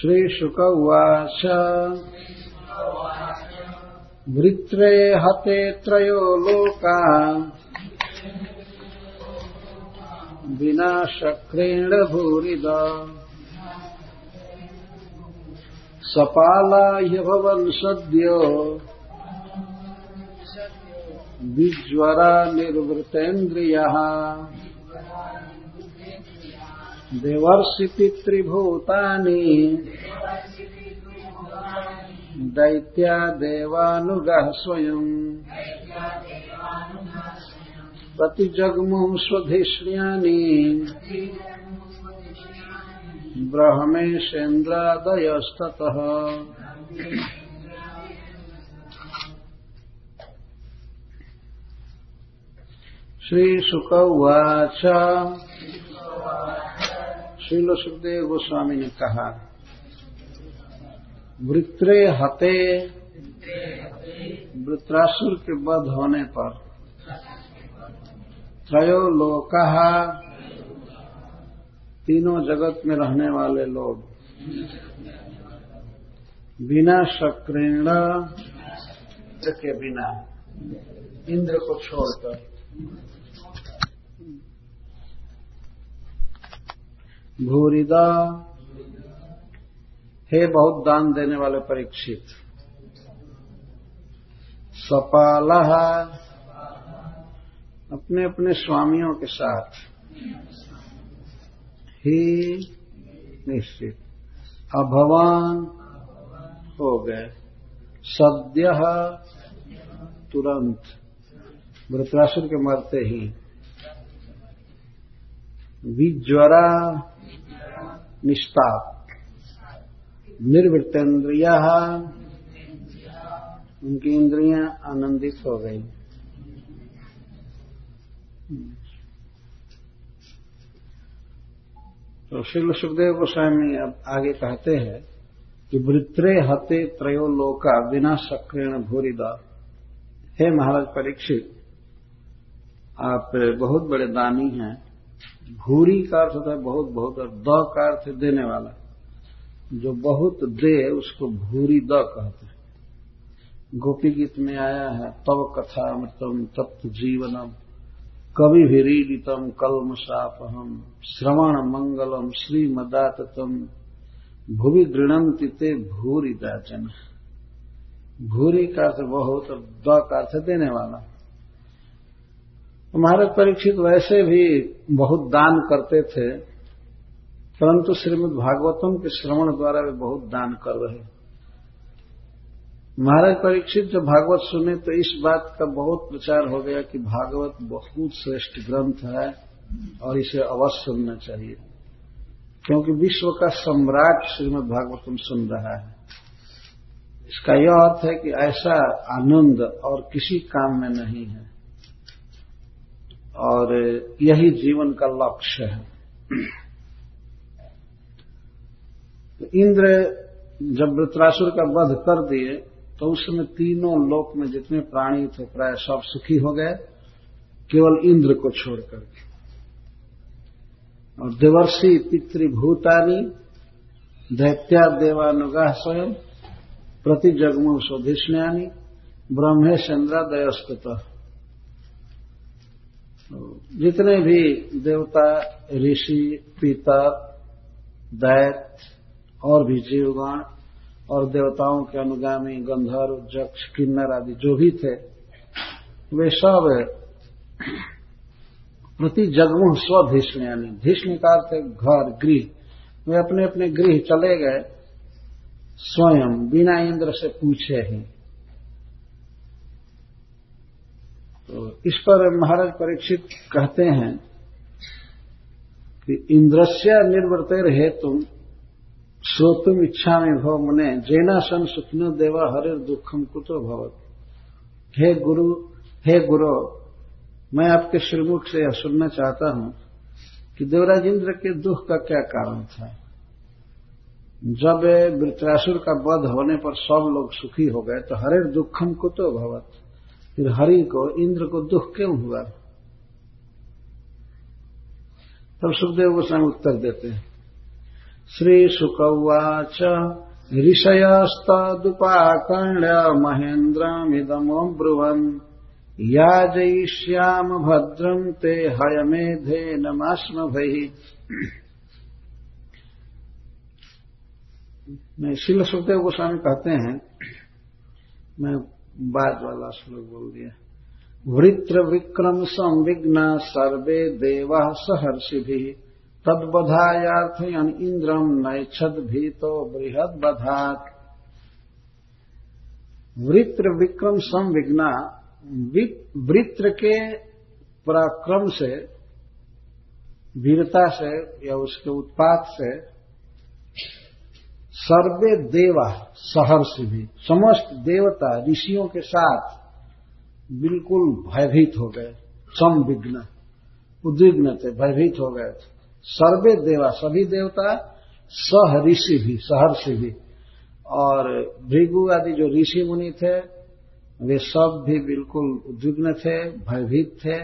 श्रीशुक उवाच वृत्रे हते त्रयो लोका। विनाशक्रेण भूरिद सपाला ह्यभवन् सद्यो विज्वरा निर्वृतेन्द्रियः देवर्षि पितृभूतानि दैत्या देवानुगः स्वयम् प्रतिजग्मुः स्वधिष्ण्यानि ब्रह्मेशेन्द्रादयस्ततः। श्रीशुक उवाच। श्रील सुखदेव गोस्वामी ने कहा, वृत्रे हते वृत्रासुर के बध होने पर त्रयो लोक तीनों जगत में रहने वाले लोग, बिना शक्रेण के बिना, इंद्र को छोड़कर भूरिदा। हे बहुत दान देने वाले परीक्षित। सपाल। अपने अपने स्वामियों के साथ। ही निश्चित। अभवान हो गए। सद्य तुरंत। वृत्रासुर के मरते ही। विज्वरा। निष्पाप निर्वृतेन्द्रिया। उनकी इंद्रियाँ आनंदित हो गई। तो श्री सुखदेव गोस्वामी अब आगे कहते हैं कि वृत्रे हते त्रयो लोका बिना सक्रेण भूरिदा। हे महाराज परीक्षित, आप बहुत बड़े दानी हैं। भूरी का अर्थ होता है बहुत बहुत, और द का अर्थ देने वाला। जो बहुत दे, उसको भूरी द कहते हैं। गोपी गीत में आया है, तव कथा मृतम तप्त जीवनम, कवि भिरीडितम कलम सापहम श्रवण मंगलम श्रीमदातम भूवि गृणंति ते भूरी दाचन। भूरी का अर्थ बहुत, और द का अर्थ देने वाला। महाराज परीक्षित वैसे भी बहुत दान करते थे, परंतु श्रीमद भागवतम के श्रवण द्वारा वे बहुत दान कर रहे महाराज परीक्षित जब भागवत सुने तो इस बात का बहुत प्रचार हो गया कि भागवत बहुत श्रेष्ठ ग्रंथ है और इसे अवश्य सुनना चाहिए, क्योंकि विश्व का सम्राट श्रीमद भागवतम सुन रहा है। इसका यह अर्थ है कि ऐसा आनंद और किसी काम में नहीं है। और यही जीवन का लक्ष्य है। तो इंद्र जब वृत्रासुर का वध कर दिए तो उस समय तीनों लोक में जितने प्राणी थे, प्राय सब सुखी हो गए, केवल इंद्र को छोड़कर और देवर्षि पितृभूतानी दैत्या देवानुगाह स्वयं, प्रति जगमु स्वधिष्ण्यानी ब्रह्मेशंद्रा दयस्तुत जितने भी देवता, ऋषि, पिता, दैत और भी जीवगण और देवताओं के अनुगामी गंधर्व, जक्ष, किन्नर आदि जो भी थे, वे सब प्रति जगमुह स्वभीष्ण यानी भीष्म का अर्थ घर, गृह। वे अपने अपने गृह चले गए, स्वयं, बिना इंद्र से पूछे ही। तो इस पर महाराज परीक्षित कहते हैं कि इंद्रस्य निर्वृतर हेतु श्रोतुम इच्छा में भव मुने, जेना सन सुखनो देवा हरे दुखम कुतो भवत। हे गुरु हे गुरु, मैं आपके श्रीमुख से यह सुनना चाहता हूँ कि देवराज इंद्र के दुख का क्या कारण था। जब वृत्रासुर का वध होने पर सब लोग सुखी हो गए तो हरे दुखम कुतो भवत। फिर हरि को, इंद्र को दुख क्यों हुआ? तब सुखदेव गोस्वामी उत्तर देते हैं। श्री सुकवाच श्रीशुकवाच ऋषयस्तदुपाकर्ण्य महेन्द्रमिदमब्रुवन् याजयिष्याम भद्रम् ते हयमेधे नमास्म भई मैं शिल सुखदेव गोस्वामी कहते हैं, मैं बाद वाला श्लोक बोल दिया। वृत्र विक्रम संविघ्न सर्वे देवा सहर्षि भी तदबधायार्थयन इंद्रम नैच्छद भीतो बृहद बधात वृत्र विक्रम संविघ्ना वृत्र के पराक्रम से वीरता से या उसके उत्पाद से सर्वे देवा सहर्ष भी। समस्त देवता ऋषियों के साथ बिल्कुल भयभीत हो गए संविघ्न उद्विग्न थे, भयभीत हो गए थे। सर्वे देवा, सभी देवता सह ऋषि भी, सहर्षि भी। और भृगु आदि जो ऋषि मुनि थे, वे सब भी बिल्कुल उद्विग्न थे, भयभीत थे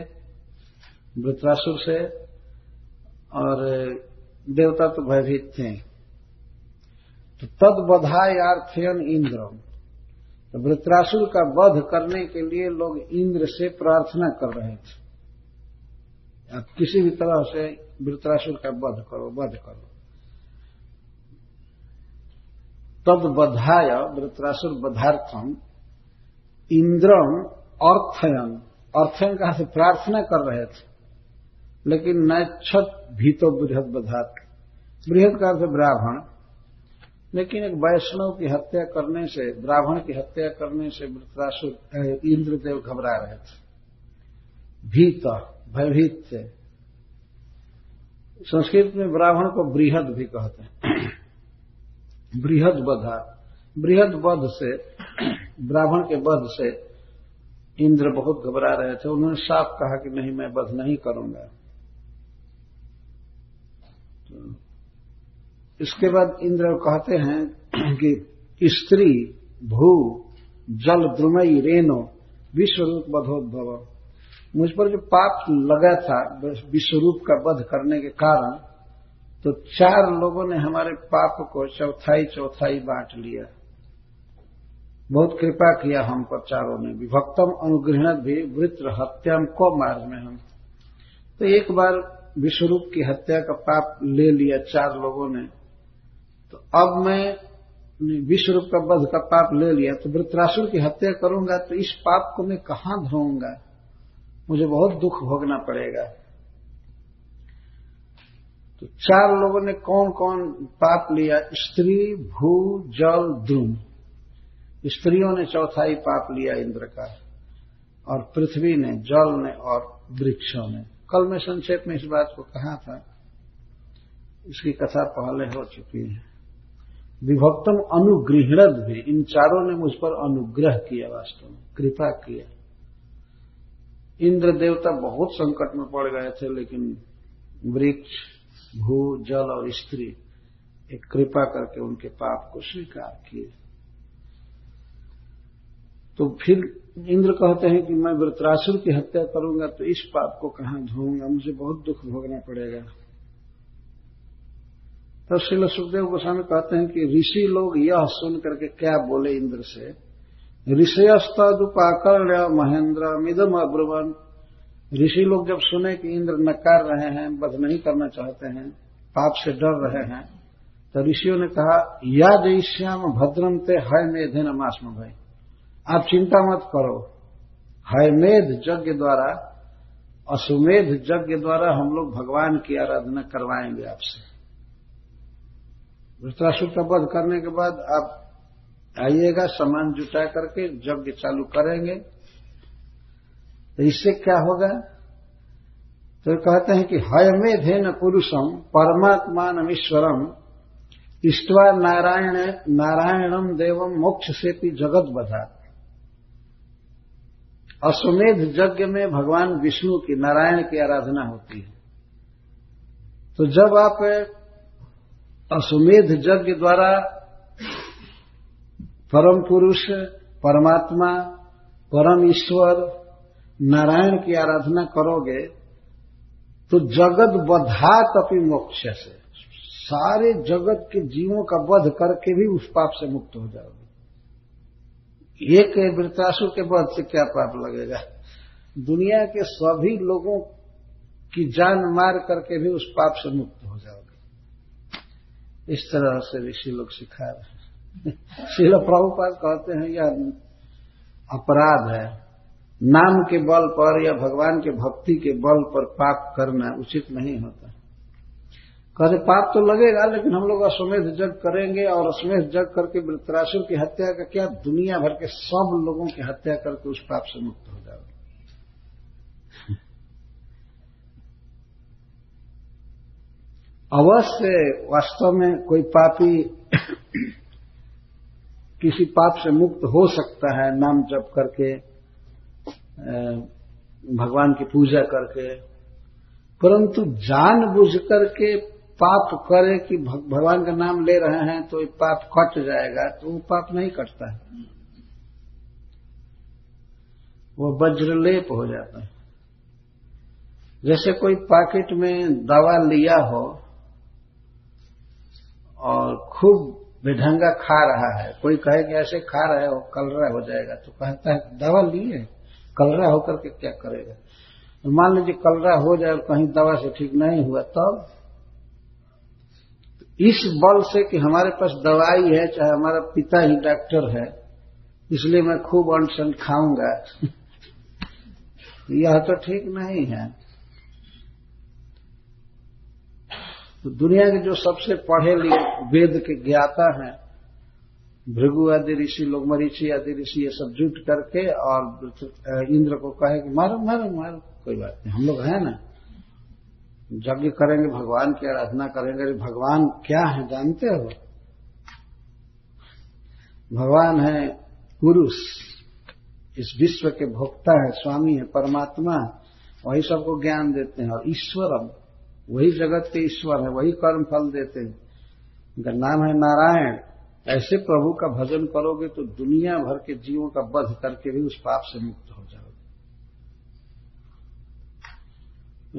वृत्रासुर से। और देवता तो भयभीत थे। तो तद बधायार्थयन इंद्रम। तो वृत्रासुर का वध करने के लिए लोग इंद्र से प्रार्थना कर रहे थे। आप किसी भी तरह से वृत्रासुर का वध करो वध करो। तद बधाय, वृत्रासुर बधार्थम, इंद्रम अर्थयन। अर्थयन कहा से प्रार्थना कर रहे थे। लेकिन नक्षत भीतो बृहद बधात। बृहद का अर्थ ब्राह्मण लेकिन एक वैष्णव की हत्या करने से, ब्राह्मण की हत्या करने से वृत्रासुर इंद्रदेव घबरा रहे थे। भीत, भयभीत थे। संस्कृत में ब्राह्मण को बृहद भी कहते हैं। बृहद बधा। बृहद बध से, ब्राह्मण के बध से इंद्र बहुत घबरा रहे थे। उन्होंने साफ़ कहा कि नहीं, मैं बध नहीं करूँगा। तो इसके बाद इंद्र कहते हैं कि स्त्री भू, जल, द्रुमई रेनो विश्वरूप बधोद्भव। मुझ पर जो पाप लगा था विश्वरूप का वध करने के कारण तो चार लोगों ने हमारे पाप को चौथाई चौथाई बांट लिया। बहुत कृपा किया हम पर चारों ने विभक्तम अनुग्रहण भी वृत्र हत्याम को मार्ग में हम। तो एक बार विश्वरूप की हत्या का पाप ले लिया चार लोगों ने। तो अब मैं विश्वरूप का वध का पाप ले लिया तो वृत्रासुर की हत्या करूँगा तो इस पाप को मैं कहाँ धोऊँगा मुझे बहुत दुख भोगना पड़ेगा। तो चार लोगों ने कौन कौन पाप लिया? स्त्री, भू, जल, द्रुम। स्त्रियों ने चौथाई पाप लिया इंद्र का, और पृथ्वी ने, जल ने, और वृक्षों ने। कल मैं संक्षेप में इस बात को कहा था। इसकी कथा पहले हो चुकी है। विभक्तम अनुगृहणद भी इन चारों ने मुझ पर अनुग्रह किया वास्तव में, कृपा किया। इंद्र देवता बहुत संकट में पड़ गए थे, लेकिन वृक्ष, भू, जल और स्त्री एक कृपा करके उनके पाप को स्वीकार किए। तो फिर इंद्र कहते हैं कि मैं वृत्रासुर की हत्या करूँगा तो इस पाप को कहाँ धोऊँगा? मुझे बहुत दुख भोगना पड़ेगा। तब श्रील सुखदेव गोस्वामी कहते हैं कि ऋषि लोग यह सुन करके क्या बोले इंद्र से? ऋषयस्तुपाकर्ण्य महेंद्र मिदम अब्रुवन। ऋषि लोग जब सुने कि इंद्र नकार रहे हैं, बध नहीं करना चाहते हैं, पाप से डर रहे हैं तो ऋषियों ने कहा, या जयश्याम भद्रम ते हय मेधे नमास्म भाई। आप चिंता मत करो। हयमेध यज्ञ द्वारा अश्वमेध यज्ञ द्वारा हम लोग भगवान की आराधना करवाएँगे आपसे। वृत्रासुर का वध करने के बाद आप आइएगा, सामान जुटा करके यज्ञ चालू करेंगे तो इससे क्या होगा? तो कहते हैं कि हय में धेन पुरुषम परमात्मान ईश्वरम, इष्टवा नारायण, नारायणम देवम मोक्ष से भी जगत बधा अश्वमेध यज्ञ में भगवान विष्णु की नारायण की आराधना होती है। तो जब आप अश्वमेध यज्ञ द्वारा परम पुरुष, परमात्मा, परम ईश्वर नारायण की आराधना करोगे तो जगत बधात अपनी मोक्ष से। सारे जगत के जीवों का वध करके भी उस पाप से मुक्त हो जाओगे। एक वृतासु के वध से क्या पाप लगेगा? दुनिया के सभी लोगों की जान मार करके भी उस पाप से मुक्त हो जाओगे। इस तरह से ऋषि लोग सिखा रहे शिल प्रभुपाद कहते हैं, यह अपराध है। नाम के बल पर या भगवान के भक्ति के बल पर पाप करना उचित नहीं होता। कहते, पाप तो लगेगा, लेकिन हम लोग अश्वमेध जग करेंगे और अश्वमेध जग करके वृतरासुर की हत्या का क्या दुनिया भर के सब लोगों की हत्या करके उस पाप से मुक्त हो जाओगे। अवश्य वास्तव में कोई पापी किसी पाप से मुक्त हो सकता है, नाम जप करके भगवान की पूजा करके। परंतु जान बुझ करके पाप करे कि भगवान का नाम ले रहे हैं तो ये पाप कट जाएगा तो वो पाप नहीं कटता है। वो वज्रलेप हो जाता है। जैसे कोई पैकेट में दवा लिया हो और खूब बेढंगा खा रहा है। कोई कहे कि ऐसे खा रहा है कलरा हो जाएगा। तो कहता है, दवा लिए कलरा होकर के क्या करेगा? तो मान लीजिए कलरा हो जाए और कहीं दवा से ठीक नहीं हुआ, तब तो इस बल से कि हमारे पास दवाई है, चाहे हमारा पिता ही डॉक्टर है, इसलिए मैं खूब अनशन खाऊँगा। यह तो ठीक नहीं है। तो दुनिया के जो सबसे पढ़े लिखे वेद के ज्ञाता हैं, भृगु आदि ऋषि लोग मरीची आदि ऋषि, ये सब जुट करके और इंद्र को कहे कि मारो मारो मारो, कोई बात नहीं, हम लोग हैं ना। यज्ञ करेंगे, भगवान की आराधना करेंगे, अरे भगवान क्या है, जानते हो? भगवान है पुरुष, इस विश्व के भोक्ता है, स्वामी है, परमात्मा, वही सबको ज्ञान देते हैं, और ईश्वरम वही जगत के ईश्वर है, वही कर्म फल देते हैं। उनका नाम है नारायण। ऐसे प्रभु का भजन करोगे तो दुनिया भर के जीवों का वध करके भी उस पाप से मुक्त हो जाओगे।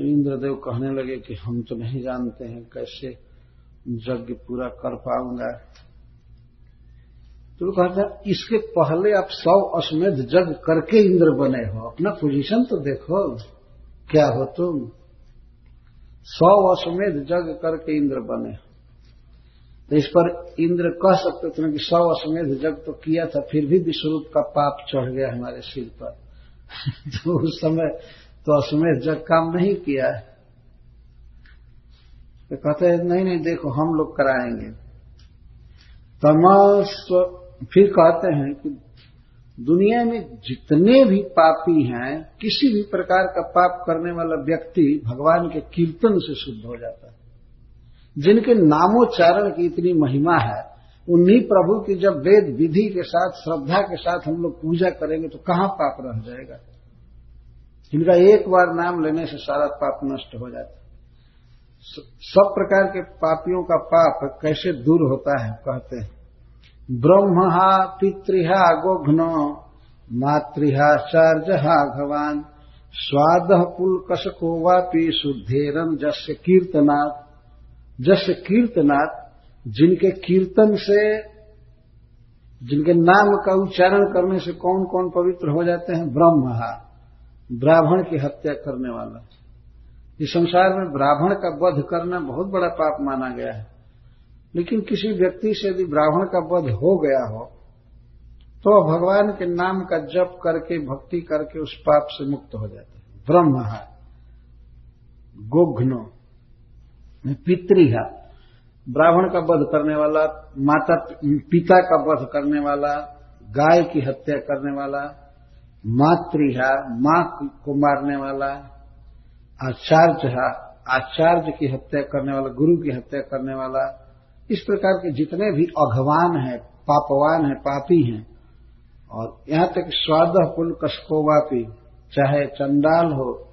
इंद्रदेव कहने लगे कि हम तो नहीं जानते हैं कैसे यज्ञ पूरा कर पाऊँगा। तो कहते, इसके पहले आप सौ अश्वमेध जग करके इंद्र बने हो। अपना पोजीशन तो देखो, क्या हो तुम? सौ अश्वमेध जग करके इंद्र बने। तो इस पर इंद्र कह सकते थे कि सौ अश्वमेध जग तो किया था, फिर भी विश्वरूप का पाप चढ़ गया हमारे सिर पर। तो उस समय तो अश्वमेध जग काम नहीं किया है। तो कहते हैं, नहीं नहीं, देखो, हम लोग कराएँगे। तमस्व फिर कहते हैं कि दुनिया में जितने भी पापी हैं, किसी भी प्रकार का पाप करने वाला व्यक्ति भगवान के कीर्तन से शुद्ध हो जाता है। जिनके नामोच्चारण की इतनी महिमा है, उन्हीं प्रभु की जब वेद विधि के साथ, श्रद्धा के साथ हम लोग पूजा करेंगे तो कहाँ पाप रह जाएगा? जिनका एक बार नाम लेने से सारा पाप नष्ट हो जाता है। सब प्रकार के पापियों का पाप कैसे दूर होता है, कहते हैं। ब्रह्महा पितृहा गोघ्न, मातृहा चार्जहा भगवान स्वाद पुलकसको वापी शुद्धेरम जस्य कीर्तनाथ जस्य कीर्तनाथ जिनके कीर्तन से, जिनके नाम का उच्चारण करने से कौन कौन पवित्र हो जाते हैं? ब्रह्म ब्राह्मण की हत्या करने वाला। इस संसार में ब्राह्मण का वध करना बहुत बड़ा पाप माना गया है। लेकिन किसी व्यक्ति से यदि ब्राह्मण का वध हो गया हो तो भगवान के नाम का जप करके, भक्ति करके उस पाप से मुक्त हो जाते हैं। ब्रह्म है, गोघ्नो पितृहा ब्राह्मण का वध करने वाला, माता, पिता का वध करने वाला, गाय की हत्या करने वाला, मातृ मातृहा माँ को मारने वाला, आचार्य आचार्य की हत्या करने वाला, गुरु की हत्या करने वाला इस प्रकार के जितने भी अघवान हैं, पापवान हैं, पापी हैं, और यहाँ तक स्वाद पुलकस कोवापी चाहे चंडाल हो,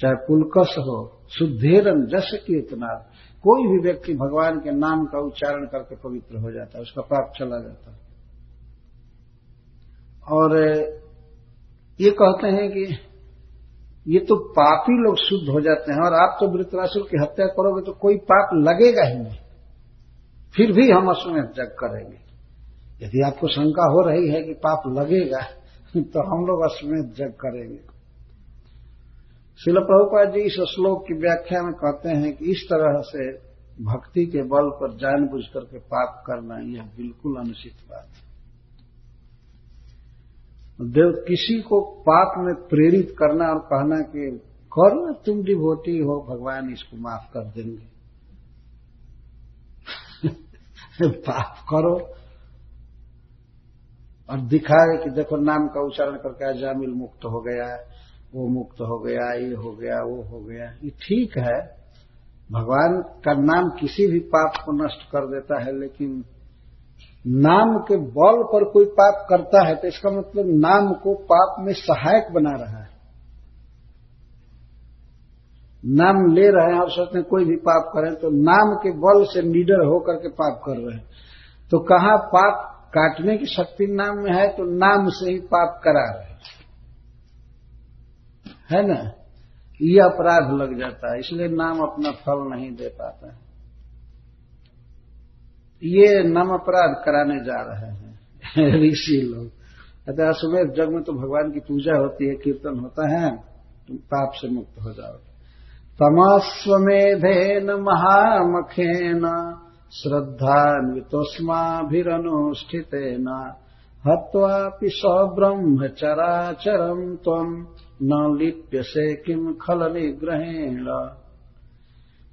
चाहे पुलकस हो शुद्धेरन जस कीर्तना कोई भी व्यक्ति भगवान के नाम का उच्चारण करके पवित्र हो जाता है, उसका पाप चला जाता है। और, ये कहते हैं कि ये तो पापी लोग शुद्ध हो जाते हैं, और आप तो वृतरासुर की हत्या करोगे तो कोई पाप लगेगा ही नहीं। फिर भी हम अश्वमेध जग करेंगे। यदि आपको शंका हो रही है कि पाप लगेगा तो हम लोग अश्वमेध जग करेंगे। शिल प्रभुपाद जी इस श्लोक की व्याख्या में कहते हैं कि इस तरह से भक्ति के बल पर जानबूझ करके पाप करना यह बिल्कुल अनुचित बात है। देव, किसी को पाप में प्रेरित करना और कहना कि करो तुम डिभोटी हो, भगवान इसको माफ़ कर देंगे। पाप करो और दिखाए कि देखो नाम का उच्चारण करके जामिल मुक्त हो गया वो मुक्त हो गया, ये हो गया, वो हो गया। ये ठीक है। भगवान का नाम किसी भी पाप को नष्ट कर देता है, लेकिन नाम के बल पर कोई पाप करता है तो इसका मतलब नाम को पाप में सहायक बना रहा है। नाम ले रहे हैं और सोचते हैं कोई भी पाप करें तो नाम के बल से लीडर होकर के पाप कर रहे हैं। तो कहा पाप काटने की शक्ति नाम में है तो नाम से ही पाप करा रहे है। ना? ये अपराध लग जाता है, इसलिए नाम अपना फल नहीं दे पाता है। ये नम अपराध कराने जा रहे हैं, ऋषि लोग। कहते अश्वमेध जग में तो भगवान की पूजा होती है, कीर्तन होता है, तुम पाप से मुक्त हो जाओ तमस्वेधेन महामखेन श्रद्धान्वितोस्माभिरनुष्ठितेन हत्वापि सब्रह्मचराचरम् त्वम् न लिप्यसे किम खल निग्रहेण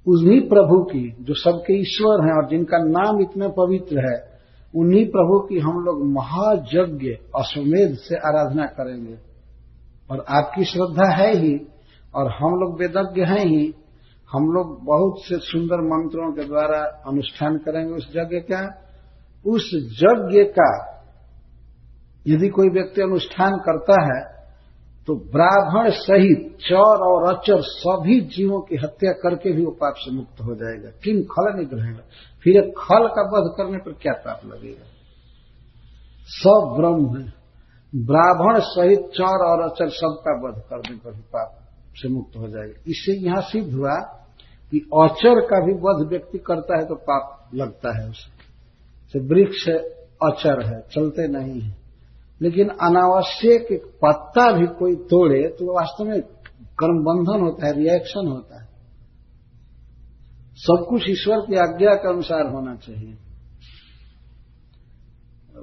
उन्हीं प्रभु की, जो सबके ईश्वर हैं और जिनका नाम इतना पवित्र है, उन्हीं प्रभु की हम लोग महायज्ञ अश्वमेध से आराधना करेंगे। और आपकी श्रद्धा है ही और हम लोग वेदज्ञ हैं ही, हम लोग बहुत से सुंदर मंत्रों के द्वारा अनुष्ठान करेंगे उस यज्ञ का। उस यज्ञ का यदि कोई व्यक्ति अनुष्ठान करता है तो ब्राह्मण सहित चौर और अचर सभी जीवों की हत्या करके भी वो पाप से मुक्त हो जाएगा। किन खल निग्रहेगा फिर एक खल का वध करने पर क्या पाप लगेगा? सब ब्रह्म ब्राह्मण सहित चौर और अचर सबका वध करने पर भी पाप से मुक्त हो जाएगा। इससे यहाँ सिद्ध हुआ कि अचर का भी वध व्यक्ति करता है तो पाप लगता है उसे। वृक्ष अचर है, चलते नहीं है। लेकिन अनावश्यक एक पत्ता भी कोई तोड़े तो वास्तव में कर्म बंधन होता है रिएक्शन होता है। सब कुछ ईश्वर की आज्ञा के अनुसार होना चाहिए।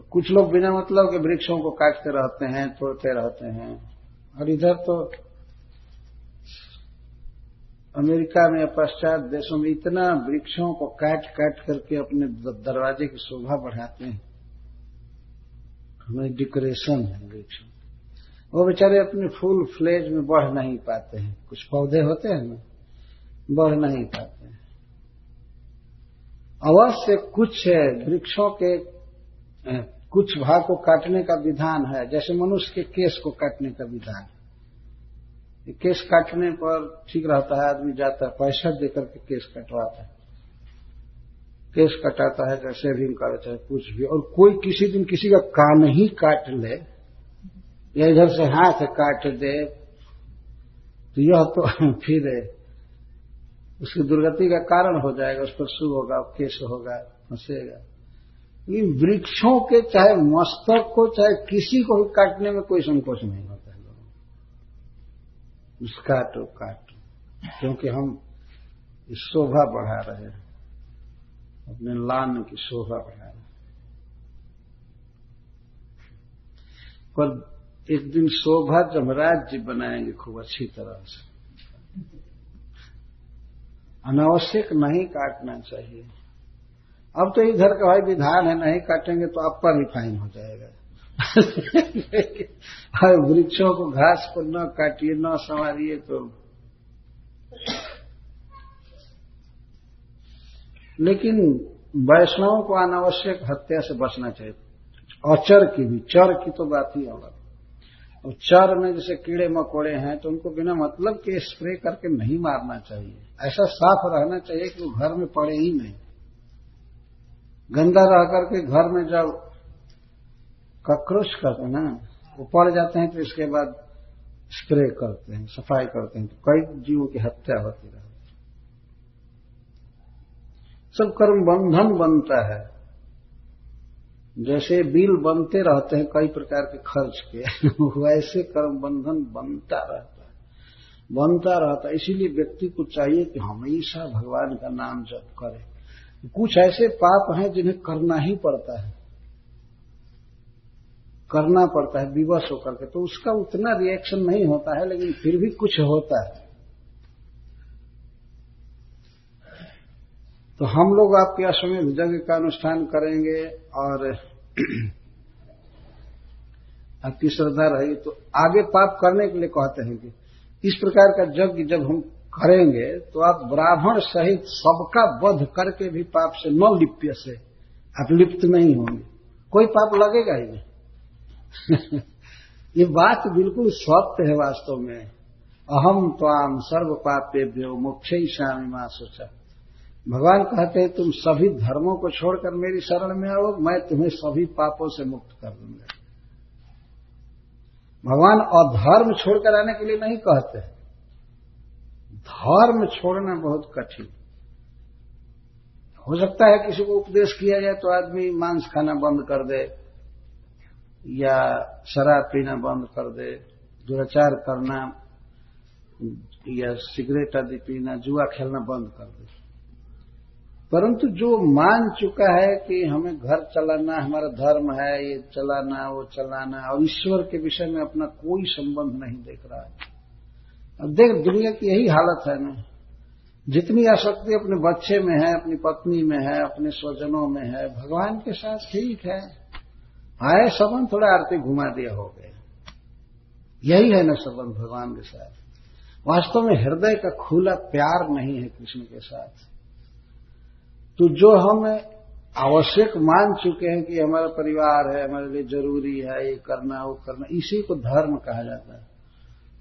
कुछ लोग बिना मतलब के वृक्षों को काटते रहते हैं, तोड़ते रहते हैं। और इधर तो अमेरिका में पश्चात देशों में इतना वृक्षों को काट काट करके अपने दरवाजे की शोभा बढ़ाते हैं। हमें डिकोरेशन है वृक्ष वो बेचारे अपने फूल फ्लेज में बढ़ नहीं पाते हैं। कुछ पौधे होते हैं ना, बढ़ नहीं पाते हैं। अवश्य कुछ है, वृक्षों के कुछ भाग को काटने का विधान है। जैसे मनुष्य के केस को काटने का विधान है। केस काटने पर ठीक रहता है, आदमी जाता है, पैसा देकर के केस कटवाता है। केस कटाता है, चाहे शेविंग करे, चाहे कुछ भी, और कोई किसी दिन किसी का कान ही काट ले, या इधर से हाथ काट दे तो यह तो फिर उसकी दुर्गति का कारण हो जाएगा, उस पर सु होगा, केस होगा, फंसेगा। इन वृक्षों के, चाहे मस्तक को, चाहे किसी को भी काटने में कोई संकोच नहीं होता। उस काटो काटो। क्योंकि हम शोभा बढ़ा रहे हैं। अपने लान की शोभा बढ़ा रहे पर एक दिन शोभा जब राज्य बनाएँगे खूब अच्छी तरह से। अनावश्यक नहीं काटना चाहिए। अब तो इधर का भाई विधान है, नहीं काटेंगे तो आप पर भी फाइन हो जाएगा। वृक्षों को घास को न काटिए, न संवारिए तो। लेकिन वैष्णवों को अनावश्यक हत्या से बचना चाहिए। अचर की भी, चर की तो बात ही अलग। और चर में जैसे कीड़े मकोड़े हैं तो उनको बिना मतलब के स्प्रे करके नहीं मारना चाहिए। ऐसा साफ़ रहना चाहिए कि वो घर में पड़े ही नहीं। गंदा रह करके घर में जब कक्रोच करते हैं ना वो पड़ जाते हैं तो इसके बाद स्प्रे करते हैं, सफ़ाई करते हैं तो कई जीवों की हत्या होती रहती है सब कर्म बंधन बनता है। जैसे बिल बनते रहते हैं, कई प्रकार के खर्च के, वैसे कर्म बंधन बनता रहता है। बनता रहता है, इसीलिए व्यक्ति को चाहिए कि हमेशा भगवान का नाम जप करे। कुछ ऐसे पाप हैं जिन्हें करना ही पड़ता है। करना पड़ता है, विवश होकर के। तो उसका उतना रिएक्शन नहीं होता है, लेकिन फिर भी कुछ होता है। तो हम लोग आपके अश्वमेध यज्ञ का अनुष्ठान करेंगे और आपकी श्रद्धा रहेगी तो आगे पाप करने के लिए कहते हैं कि इस प्रकार का यज्ञ जब हम करेंगे तो आप ब्राह्मण सहित सबका वध करके भी पाप से न लिप्य से आप लिप्त नहीं होंगे। कोई पाप लगेगा ही नहीं। ये बात बिल्कुल स्वप्त है वास्तव में। अहम त्वाम सर्व पापेभ्यो मुख्य शामी माँ सोचा भगवान कहते हैं, तुम सभी धर्मों को छोड़कर मेरी शरण में आओ, मैं तुम्हें सभी पापों से मुक्त कर दूँगा। भगवान अधर्म छोड़कर आने के लिए नहीं कहते। धर्म छोड़ना बहुत कठिन। हो सकता है किसी को उपदेश किया जाए तो आदमी मांस खाना बंद कर दे या शराब पीना बंद कर दे, दुराचार करना, या सिगरेट आदि पीना, जुआ खेलना बंद कर दे। परंतु जो मान चुका है कि हमें घर चलाना, हमारा धर्म है, ये चलाना, वो चलाना, और ईश्वर के विषय में अपना कोई संबंध नहीं देख रहा है। अब देख, दुनिया की यही हालत है ना। जितनी आसक्ति अपने बच्चे में है, अपनी पत्नी में है, अपने स्वजनों में है, भगवान के साथ ठीक है। आए संबंध थोड़ा आरती घुमा दिया हो गया। यही है ना संबंध भगवान के साथ। वास्तव में हृदय का खुला प्यार नहीं है कृष्ण के साथ। तो जो हम आवश्यक मान चुके हैं कि हमारा परिवार है, हमारे लिए ज़रूरी है, ये करना, वो करना, इसी को धर्म कहा जाता है।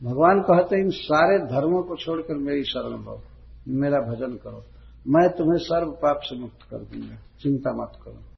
भगवान कहते हैं, इन सारे धर्मों को छोड़कर मेरी शरण लो, मेरा भजन करो। मैं तुम्हें सर्व पाप से मुक्त कर दूँगा, चिंता मत करो।